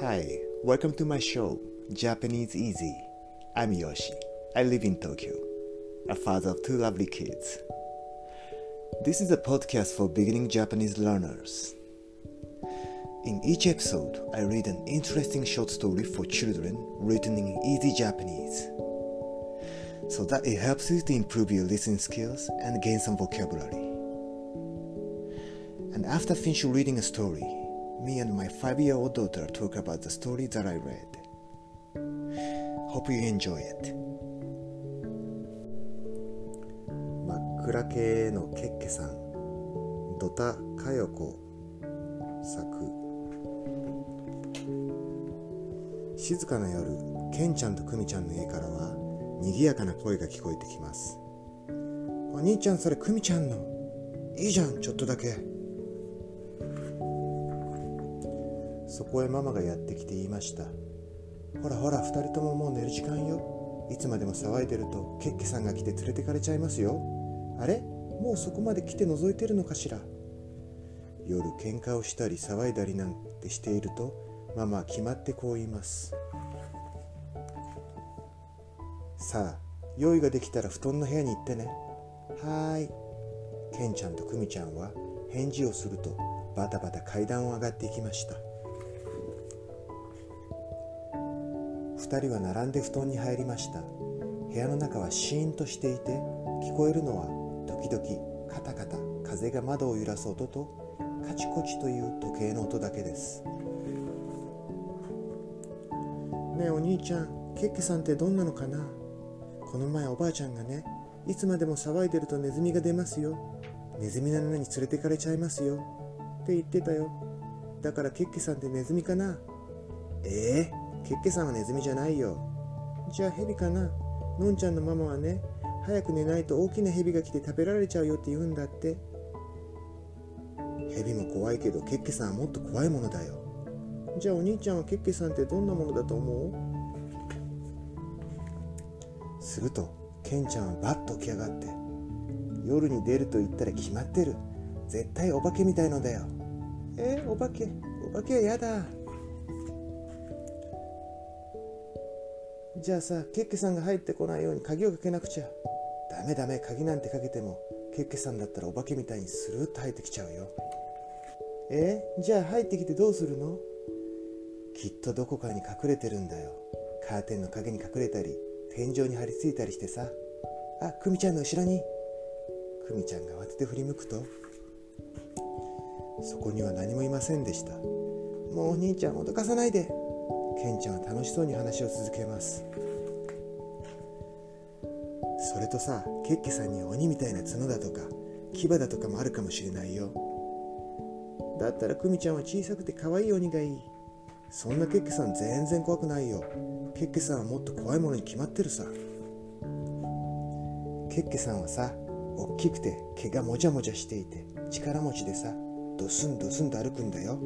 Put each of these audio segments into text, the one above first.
Hi, welcome to my show, Japanese Easy. I'm Yoshi. I live in Tokyo, a father of two lovely kids. This is a podcast for beginning Japanese learners. In each episode, I read an interesting short story for children written in easy Japanese so that it helps you to improve your listening skills and gain some vocabulary. And after finishing reading a story, me and my five year old daughter talk about the story that I read. Hope you enjoy it. 真っ暗系のケッケさん、ドタカヨコ作。静かな夜、ケンちゃんとクミちゃんの家からは賑やかな声が聞こえてきます。お兄ちゃんそれクミちゃんの？いいじゃん、ちょっとだけ。そこへママがやってきて言いました。ほらほら、二人とももう寝る時間よ。いつまでも騒いでると、ケッケさんが来て連れてかれちゃいますよ。あれ？もうそこまで来て覗いてるのかしら？夜喧嘩をしたり騒いだりなんてしていると、ママは決まってこう言います。さあ、用意ができたら布団の部屋に行ってね。はーい。ケンちゃんとクミちゃんは返事をするとバタバタ階段を上がっていきました。二人は並んで布団に入りました。部屋の中はシーンとしていて、聞こえるのは時々カタカタ風が窓を揺らす音とカチコチという時計の音だけです。ねえお兄ちゃん、ケッケさんってどんなのかな？この前おばあちゃんがね、いつまでも騒いでるとネズミが出ますよ。ネズミの穴に連れてかれちゃいますよ。って言ってたよ。だからケッケさんってネズミかな？ええケッケさんはネズミじゃないよ。じゃあヘビかな？のんちゃんのママはね、早く寝ないと大きなヘビが来て食べられちゃうよって言うんだって。ヘビも怖いけどケッケさんはもっと怖いものだよ。じゃあお兄ちゃんはケッケさんってどんなものだと思う？するとケンちゃんはバッと起き上がって夜に出ると言ったら決まってる絶対お化けみたいのだよえー、お化け？お化けはやだじゃあさケッケさんが入ってこないように鍵をかけなくちゃ。ダメダメ鍵なんてかけてもケッケさんだったらお化けみたいにスルーッと入ってきちゃうよ。え、じゃあ入ってきてどうするの？きっとどこかに隠れてるんだよ。カーテンの陰に隠れたり天井に張り付いたりしてさ。あクミちゃんの後ろに。クミちゃんが慌てて振り向くと。そこには何もいませんでした。もうお兄ちゃん脅かさないで。ケンちゃんは楽しそうに話を続けます。それとさケッケさんには鬼みたいな角だとか牙だとかもあるかもしれないよ。だったらクミちゃんは小さくて可愛い鬼がいい。そんなケッケさん全然怖くないよ。ケッケさんはもっと怖いものに決まってるさ。ケッケさんはさ大きくて毛がもじゃもじゃしていて力持ちでさドスンドスンと歩くんだよ。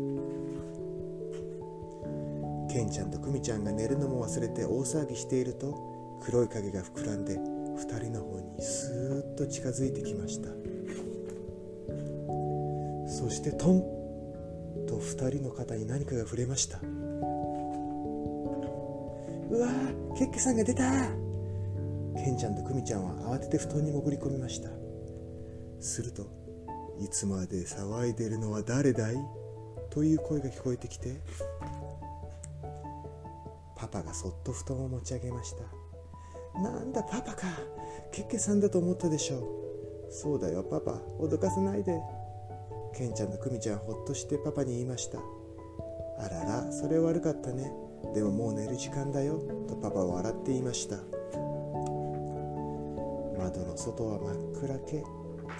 ケンちゃんとクミちゃんが寝るのも忘れて大騒ぎしていると黒い影が膨らんで二人の方にスーッと近づいてきました。そしてトンと二人の肩に何かが触れました。うわーケッケさんが出た。ケンちゃんとクミちゃんは慌てて布団に潜り込みました。するといつまで騒いでるのは誰だい？という声が聞こえてきてパがそっと布団を持ち上げました。なんだパパか。ケッケさんだと思ったでしょう。そうだよパパ脅かさないで。ケンちゃんとクミちゃんほっとしてパパに言いました。あららそれ悪かったね。でももう寝る時間だよ。とパパは笑って言いました。窓の外は真っ暗け。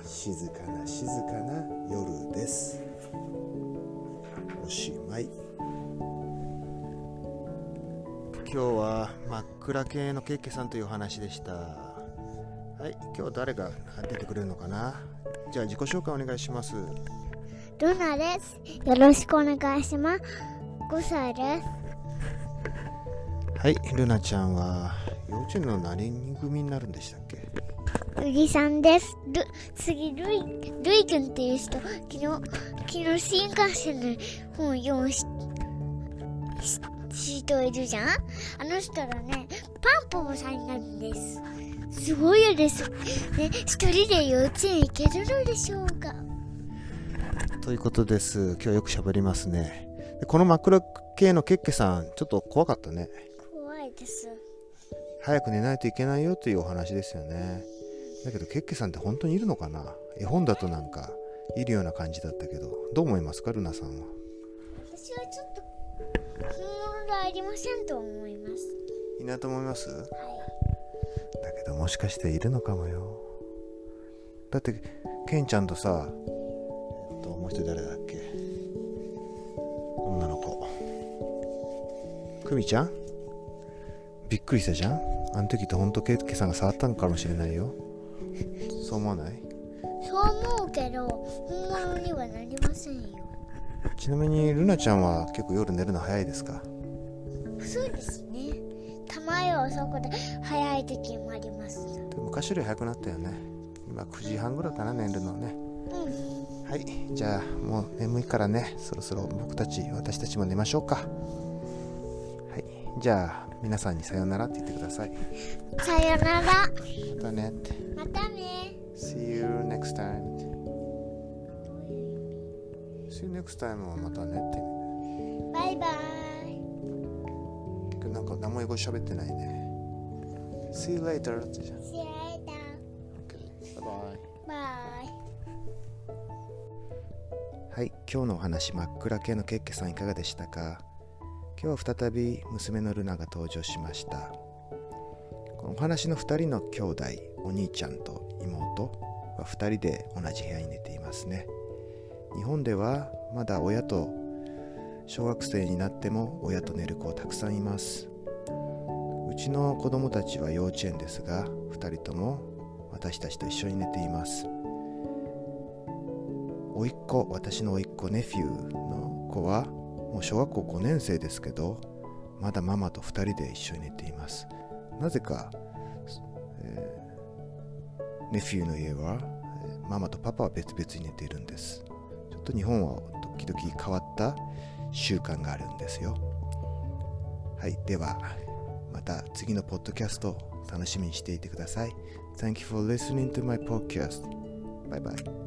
静かな静かな夜です。おしまい。今日は真っ暗系のケッケさんというお話でしたはい今日誰が出てくれるのかな？じゃあ自己紹介お願いしますルナです。よろしくお願いします。5歳です。はいルナちゃんは幼稚園の何人組になるんでしたっけ？うぎさんです。ル次、ルイ、ルイくんっていう人、昨日、昨日新幹線の本を読むし、人いるじゃん？あの人がねパンポポさんになるんです。すごいです。ね一人で幼稚園行けるのでしょうか？ということです。今日よく喋りますね。でこの真っ暗系のケッケさんちょっと怖かったね。怖いです。早く寝ないといけないよというお話ですよね。だけどケッケさんって本当にいるのかな？絵本だとなんかいるような感じだったけどどう思いますか？ルナさんは。私はちょっとりませんと思います。いないと思います？はい。だけどもしかしているのかもよ。だってケンちゃんとさえっともう一人誰だっけ？女の子。クミちゃん？びっくりしたじゃん？あの時って本当ケッケさんが触ったのかもしれないよ。そう思わない？そう思うけど本物にはなりませんよ。ちなみにルナちゃんは結構夜寝るの早いですか？そうですね。たまにはそこで早い時もあります。でも昔より早くなったよね。今9時半ぐらいかな寝るのね。うん。はい。じゃあもう眠いからね。そろそろ僕たち私たちも寝ましょうか。はい。じゃあ皆さんにさようならって言ってください。さよなら。またね。ってまたね。See you next time. See you next time はまたねって。バイバイ何も英語喋ってないね。See you later ってじゃん。See you later. OK バイバイバイはい、今日のお話真っ暗系のケッケさんいかがでしたか？今日は再び娘のルナが登場しました。このお話の2人の兄弟お兄ちゃんと妹は2人で同じ部屋に寝ていますね。日本ではまだ親と小学生になっても親と寝る子たくさんいます。うちの子供たちは幼稚園ですが2人とも私たちと一緒に寝ています。甥っ子私の甥っ子ネフューの子はもう小学校5年生ですけどまだママと2人で一緒に寝ています。なぜか、えーネフューの家はママとパパは別々に寝ているんです。ちょっと日本は時々変わった習慣があるんですよ。はいではた次のポッドキャストを楽しみにしていてください Thank you for listening to my podcast. Bye bye.